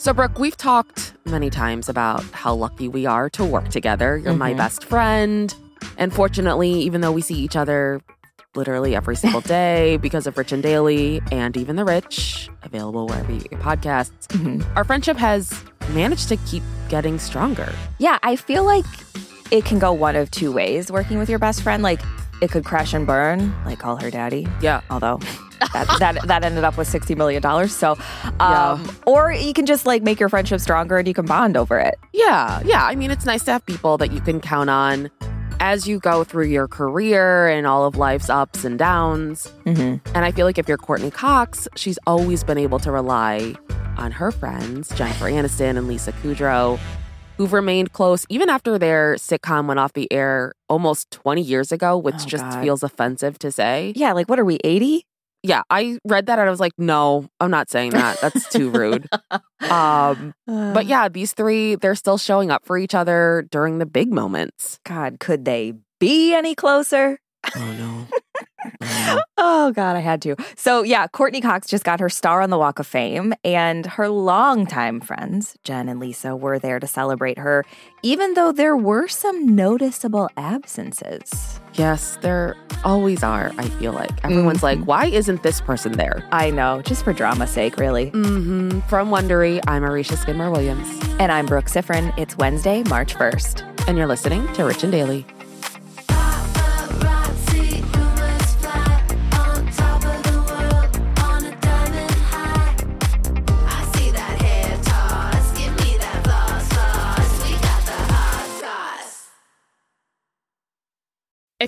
So, Brooke, we've talked many times about how lucky we are to work together. You're my mm-hmm. best friend. And fortunately, even though we see each other literally every single day because of Rich and Daily and even The Rich, available wherever you get podcasts, mm-hmm. our friendship has managed to keep getting stronger. Yeah, I feel like it can go one of two ways working with your best friend. Like it could crash and burn, like call her daddy. Yeah. Although that that, that ended up with sixty million dollars. So, um, Yeah. or you can just like make your friendship stronger and you can bond over it. Yeah, yeah. I mean, it's nice to have people that you can count on as you go through your career and all of life's ups and downs. Mm-hmm. And I feel like if you're Courteney Cox, she's always been able to rely on her friends, Jennifer Aniston and Lisa Kudrow, who've remained close even after their sitcom went off the air almost 20 years ago, which Oh, just God. feels offensive to say. Yeah, like what are we eighty? Yeah, I read that and I was like, no, I'm not saying that. That's too rude. Um, but yeah, these three, they're still showing up for each other during the big moments. God, could they be any closer? Oh, no. Oh God, I had to. So yeah, Courteney Cox just got her star on the Walk of Fame, and her longtime friends, Jen and Lisa, were there to celebrate her, even though there were some noticeable absences. Yes, there always are, I feel like. Everyone's like, why isn't this person there? I know, just for drama's sake, really. hmm From Wondery, I'm Aricia Skidmore Williams, And I'm Brooke Siffrinn. It's Wednesday, March 1st. and you're listening to Rich and Daily.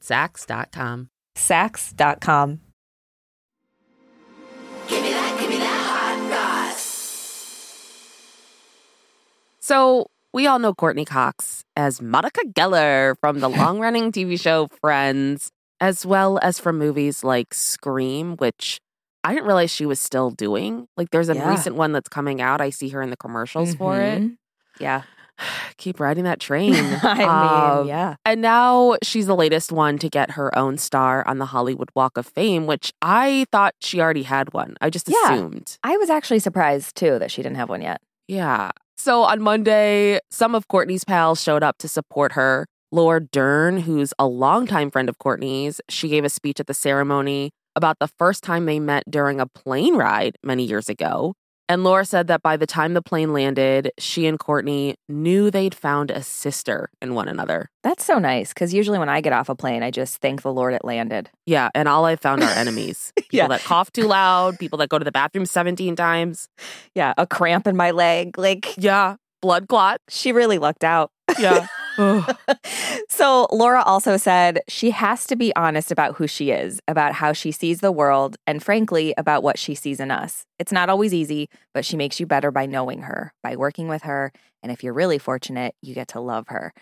Saks.com. Saks.com. Give me that, give me that hot sauce. So we all know Courteney Cox as Monica Geller from the long running TV show Friends, as well as from movies like Scream, which I didn't realize she was still doing. Like there's a Yeah. recent one that's coming out. I see her in the commercials for it. Mhm. Yeah. Keep riding that train. I mean, Um, yeah. And now she's the latest one to get her own star on the Hollywood Walk of Fame, which I thought she already had one. I just Yeah. assumed. I was actually surprised too that she didn't have one yet. Yeah. So on Monday, some of Courteney's pals showed up to support her. Laura Dern, who's a longtime friend of Courteney's, she gave a speech at the ceremony about the first time they met during a plane ride many years ago. And Laura said that by the time the plane landed, she and Courteney knew they'd found a sister in one another. That's so nice because usually when I get off a plane, I just thank the Lord it landed. Yeah, and all I've found are enemies. People Yeah. that cough too loud, people that go to the bathroom 17 times. Yeah, a cramp in my leg. Like, Yeah, blood clot. she really lucked out. Yeah. Ugh. so, Laura also said she has to be honest about who she is, about how she sees the world, and frankly, about what she sees in us. It's not always easy, but she makes you better by knowing her, by working with her. And if you're really fortunate, you get to love her.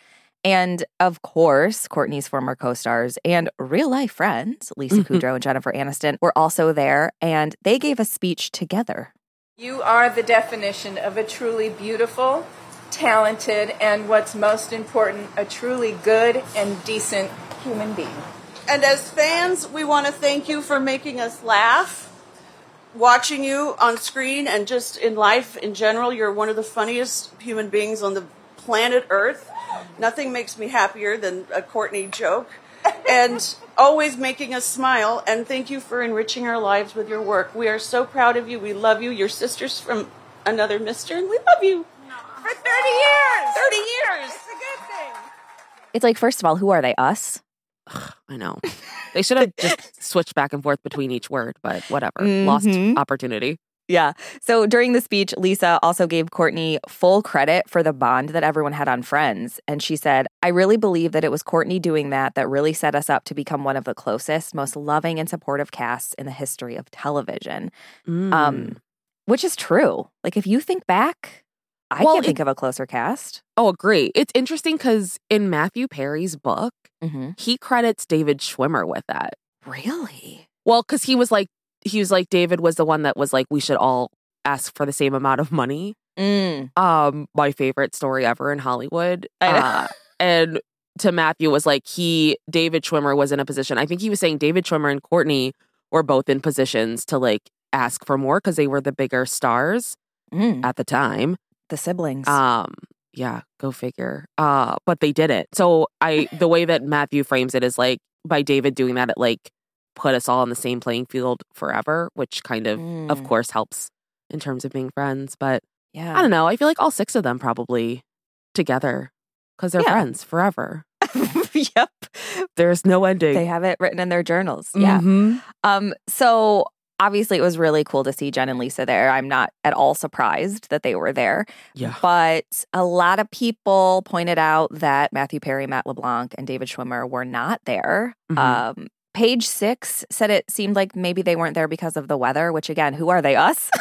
And of course, Courteney's former co stars and real life friends, Lisa Mhm. Kudrow and Jennifer Aniston, were also there, and they gave a speech together. You are the definition of a truly beautiful, talented, and what's most important, a truly good and decent human being. And as fans, we want to thank you for making us laugh, watching you on screen and just in life in general. You're one of the funniest human beings on the planet Earth. Nothing makes me happier than a Courteney joke. And always making us smile. And thank you for enriching our lives with your work. We are so proud of you. We love you. Your sister's from another mister, and we love you. For 30 years! 30 years! It's a good thing. It's like, first of all, who are they? Us? I know. They should have just switched back and forth between each word, but whatever. Lost Mhm. opportunity. Yeah. So during the speech, Lisa also gave Courteney full credit for the bond that everyone had on Friends. And she said, I really believe that it was Courteney doing that that really set us up to become one of the closest, most loving, and supportive casts in the history of television. Mm. Um, which is true. Like, if you think back, I Well, can't it- think of a closer cast. oh, agree. It's interesting because in Matthew Perry's book, Mm-hmm. he credits David Schwimmer with that. Really? Well, because he was like, he was like, David was the one that was like, we should all ask for the same amount of money. Mm. Um, my favorite story ever in Hollywood. Uh, and to Matthew was like he David Schwimmer was in a position. I think he was saying David Schwimmer and Courteney were both in positions to like ask for more because they were the bigger stars Mm. at the time. The siblings. Um, yeah, go figure. Uh, but they did it. So I the way that Matthew frames it is like by David doing that, it like put us all on the same playing field forever, which kind of of Mm. course helps in terms of being friends. But yeah. I don't know. I feel like all six of them probably together because they're Yeah. friends forever. yep. There's no ending. They have it written in their journals. Yeah. Mhm. Um, so obviously it was really cool to see Jen and Lisa there. I'm not at all surprised that they were there. Yeah. But a lot of people pointed out that Matthew Perry, Matt LeBlanc, and David Schwimmer were not there. Mhm. Um, page six said it seemed like maybe they weren't there because of the weather, which again, who are they? Us?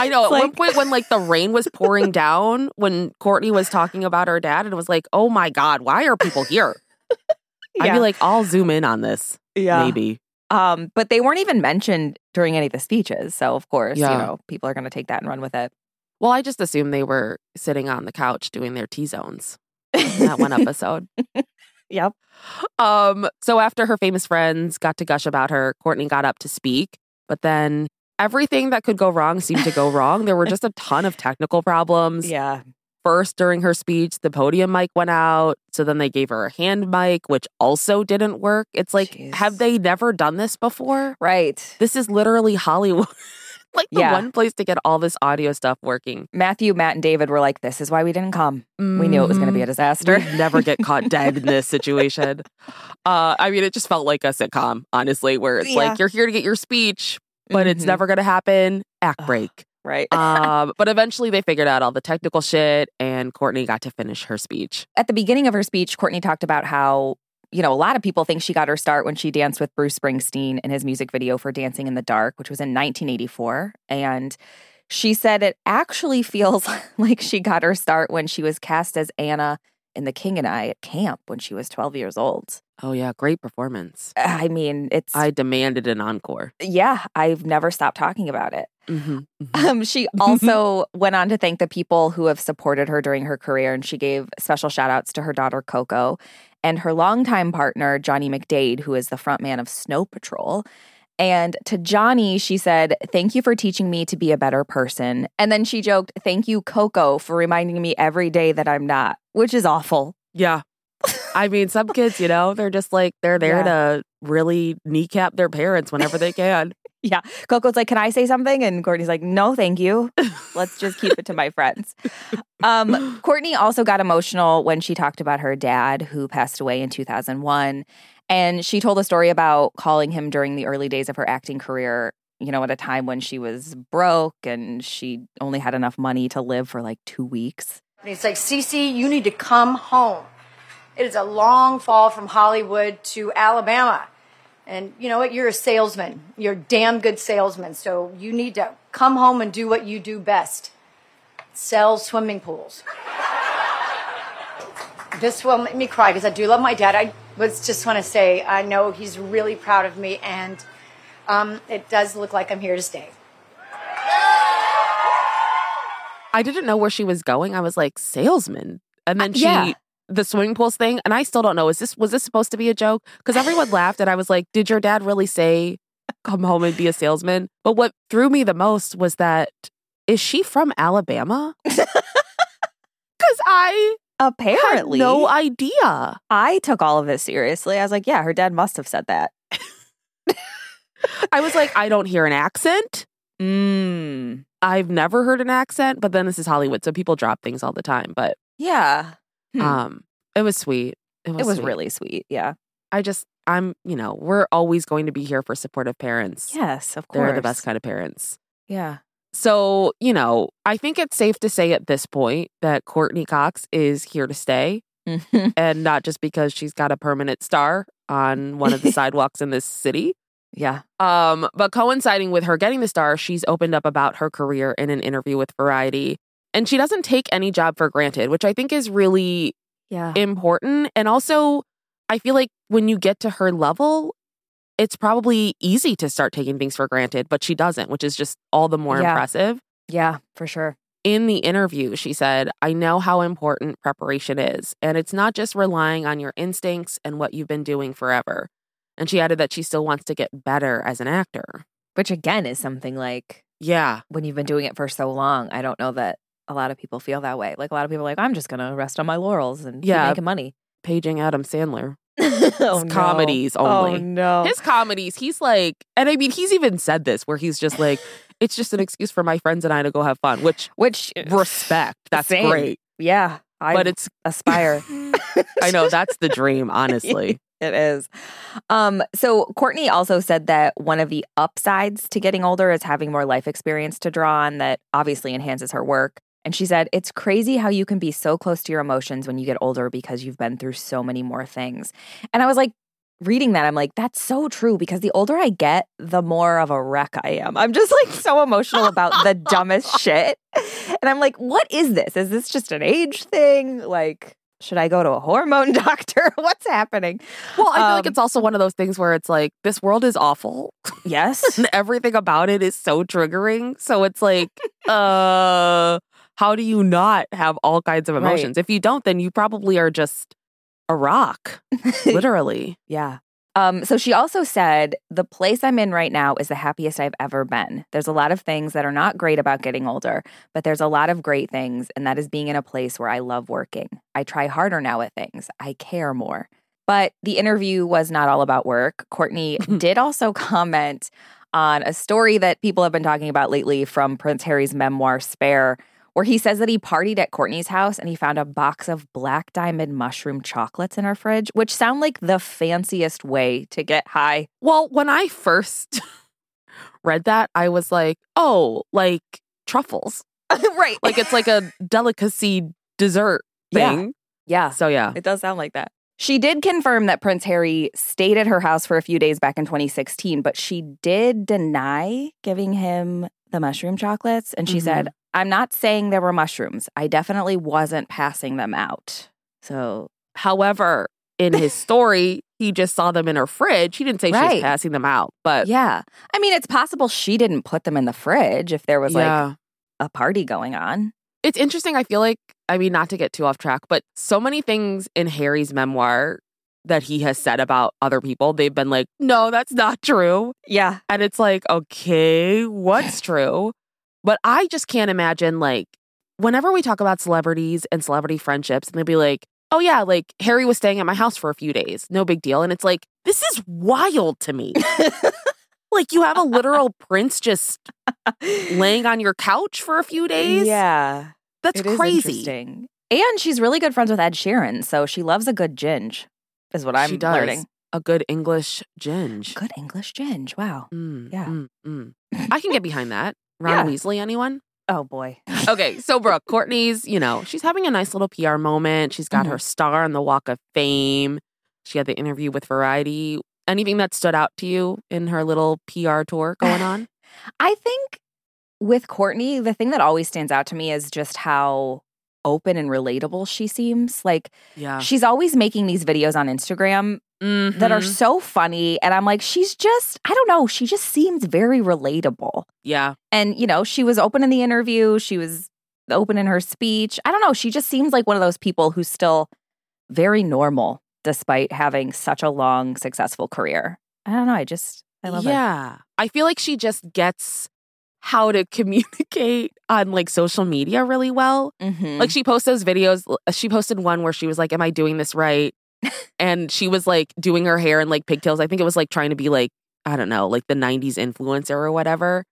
I know. At It's one point, when like the rain was pouring down, when Courteney was talking about her dad, and it was like, "Oh my god, why are people here?" I'd be like, "I'll zoom in on this, Yeah, maybe." Um, but they weren't even mentioned during any of the speeches. So of course, Yeah. you know, people are going to take that and run with it. Well, I just assumed they were sitting on the couch doing their T zones. That one episode. Yep. Um, so after her famous friends got to gush about her, Courteney got up to speak, but then everything that could go wrong seemed to go wrong. There were just a ton of technical problems. Yeah. First, during her speech, the podium mic went out. So then they gave her a hand mic, which also didn't work. It's like, Jeez. have they never done this before? Right. This is literally Hollywood. like the Yeah. one place to get all this audio stuff working. Matthew, Matt, and David were like, "This is why we didn't come. We knew it was going to be a disaster." We'd never get caught dead in this situation. Uh, I mean, it just felt like a sitcom, honestly, where it's Yeah. like you're here to get your speech, but it's Mhm. never going to happen. Act break. Right. um, but eventually they figured out all the technical shit, and Courteney got to finish her speech. At the beginning of her speech, Courteney talked about how you know a lot of people think she got her start when she danced with Bruce Springsteen in his music video for "Dancing in the Dark," which was in 1984, and. She said it actually feels like she got her start when she was cast as Anna in The King and I at camp when she was 12 years old. Oh yeah, great performance. I mean, it's I demanded an encore. yeah, I've never stopped talking about it. Mm-hmm. Um, she also went on to thank the people who have supported her during her career, and she gave special shout outs to her daughter Coco and her longtime partner, Johnny McDaid, who is the frontman of Snow Patrol. And to Johnny, she said, Thank you for teaching me to be a better person. And then she joked, Thank you, Coco, for reminding me every day that I'm not, which is awful. Yeah. I mean, some kids, you know, they're just like, they're there Yeah. to really kneecap their parents whenever they can. Yeah. Coco's like, Can I say something? And Courteney's like, No, thank you. Let's just keep it to my friends. Um, Courteney also got emotional when she talked about her dad, who passed away in 2001. And she told a story about calling him during the early days of her acting career, you know, at a time when she was broke and she only had enough money to live for like two weeks. And he's like, Cece, you need to come home. It is a long fall from Hollywood to Alabama. And you know what? You're a salesman. You're a damn good salesman. So you need to come home and do what you do best sell swimming pools. this will make me cry because I do love my dad. I was just want to say, I know he's really proud of me, and um, it does look like I'm here to stay. I didn't know where she was going. I was like, salesman. And then she, yeah. the swimming pools thing. And I still don't know. Is this, was this supposed to be a joke? Because everyone laughed and I was like, did your dad really say come home and be a salesman. But what threw me the most was that is she from Alabama? Because I Apparently, had no idea. I took all of this seriously. I was like, yeah, her dad must have said that. I was like, I don't hear an accent. Mm. I've never heard an accent, but then this is Hollywood, so people drop things all the time. But Yeah. Hmm. um, it was sweet. It was, it was sweet. really sweet. Yeah. I just, I'm, you know, we're always going to be here for supportive parents. Yes, of course. They're the best kind of parents. Yeah. So, you know, I think it's safe to say at this point that Courteney Cox is here to stay Mhm. and not just because she's got a permanent star on one of the sidewalks in this city. yeah. Um, but coinciding with her getting the star, she's opened up about her career in an interview with Variety. And she doesn't take any job for granted, which I think is really Yeah. important. And also, I feel like when you get to her level, it's probably easy to start taking things for granted, but she doesn't, which is just all the more Yeah. impressive. yeah, for sure. In the interview, she said, I know how important preparation is, and it's not just relying on your instincts and what you've been doing forever. And she added that she still wants to get better as an actor. Which again is something like Yeah. when you've been doing it for so long, I don't know that a lot of people feel that way. Like a lot of people are like, I'm just gonna rest on my laurels and Yeah. keep making money. Paging Adam Sandler. oh, comedies only. Oh no. His comedies, he's like, and I mean, he's even said this where he's just like, it's just an excuse for my friends and I to go have fun, which Which respect. That's Same. great. Yeah. I But it's, aspire. I know that's the dream, honestly. It is. Um, so Courteney also said that one of the upsides to getting older is having more life experience to draw on that obviously enhances her work. And she said, It's crazy how you can be so close to your emotions when you get older because you've been through so many more things. And I was like, reading that, I'm like, that's so true because the older I get, the more of a wreck I am. I'm just like so emotional about the dumbest shit. And I'm like, what is this? Is this just an age thing? Like, should I go to a hormone doctor? What's happening? Well, I feel like Um, it's also one of those things where it's like, this world is awful Yes. everything about it is so triggering. So it's like, uh, how do you not have all kinds of Right. emotions? If you don't, then you probably are just a rock, literally. Yeah. Um, so she also said, the place I'm in right now is the happiest I've ever been. There's a lot of things that are not great about getting older, but there's a lot of great things, and that is being in a place where I love working. I try harder now at things. I care more. But the interview was not all about work. Courteney did also comment on a story that people have been talking about lately from Prince Harry's memoir, Spare, where he says that he partied at Courteney's house and he found a box of black diamond mushroom chocolates in her fridge, which sound like the fanciest way to get high. Well, when I first read that, I was like, oh, like truffles. right. Like it's like a delicacy dessert Yeah. thing. yeah, So yeah. it does sound like that. She did confirm that Prince Harry stayed at her house for a few days back in 2016, but she did deny giving him the mushroom chocolates. And she Mhm. said, I'm not saying there were mushrooms. I definitely wasn't passing them out. So, However, in his story, he just saw them in her fridge. He didn't say she was passing them out, but yeah. I mean, it's possible she didn't put them in the fridge if there was like a party going on. It's interesting. I feel like, I mean, not to get too off track, but so many things in Harry's memoir that he has said about other people, they've been like, no, that's not true. Yeah. And it's like, okay, what's true? But I just can't imagine, like, whenever we talk about celebrities and celebrity friendships, and they'll be like, oh, yeah, like Harry was staying at my house for a few days. No big deal. And it's like, this is wild to me. like, you have a literal prince just laying on your couch for a few days. Yeah. That's crazy. And she's really good friends with Ed Sheeran, so she loves a good ginge, is what I'm she does. learning. A good English ginge. Good English ginge. Wow. Mm, Yeah. mm, mm. I can get behind that. Ron Yeah. Weasley, anyone? Oh boy. Okay, so Brooke, Courteney's, you know, she's having a nice little PR moment. She's got Mhm. her star on the Walk of Fame. She had the interview with Variety. Anything that stood out to you in her little PR tour going on? I think with Courteney, the thing that always stands out to me is just how open and relatable she seems. Like Yeah. she's always making these videos on Instagram that are Mhm. so funny. And I'm like, she's just, I don't know, she just seems very relatable. yeah. And, you know, she was open in the interview. She was open in her speech. I don't know. She just seems like one of those people who's still very normal despite having such a long, successful career. I don't know. I just, I love her. yeah. I feel like she just gets how to communicate on like social media really well. Mhm. Like she posts those videos. She posted one where she was like, Am I doing this right? And she was like doing her hair in like pigtails. I think it was like trying to be like, I don't know, like the 90s influencer or whatever.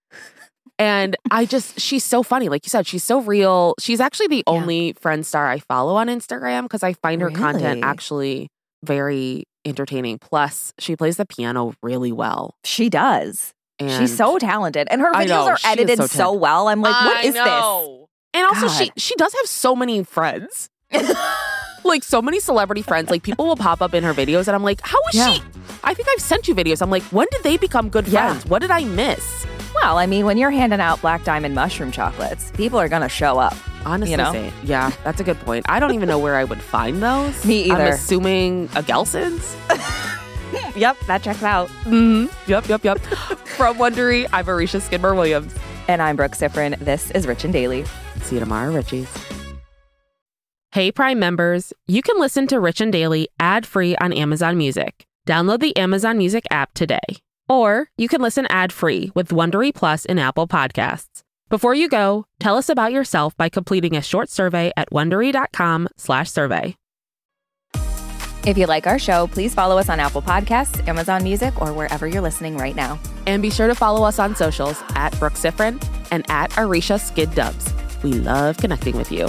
And I just, she's so funny. Like you said, she's so real. She's actually the Yeah. only friend star I follow on Instagram because I find her content actually very entertaining. Plus, she plays the piano really well. she does. And She's so talented, and her videos know, are edited so so, well. I'm like, what I is know. And also, she she does have so many friends. like so many celebrity friends. Like people will pop up in her videos, and I'm like, how is Yeah. she? I think I've sent you videos. I'm like, when did they become good Yeah. friends? What did I miss? Well, I mean, when you're handing out black diamond mushroom chocolates, people are gonna show up. Honestly, You know? yeah, that's a good point. I don't even know where I would find those. Me I'm either. assuming a Gelson's. Yep, that checks out. mm-hmm. Yep, yep, yep. From Wondery, I'm Aricia Skidmore Williams. And I'm Brooke Siffrinn. This is Rich and Daily. See you tomorrow, Richies. Hey, Prime members, you can listen to Rich and Daily ad free on Amazon Music. Download the Amazon Music app today. Or you can listen ad free with Wondery Plus in Apple Podcasts. Before you go, tell us about yourself by completing a short survey at wondery.com/slash survey. If you like our show, please follow us on Apple Podcasts, Amazon Music, or wherever you're listening right now. And be sure to follow us on socials at Brooke Siffrinn and at Aricia Skid Dubs. We love connecting with you.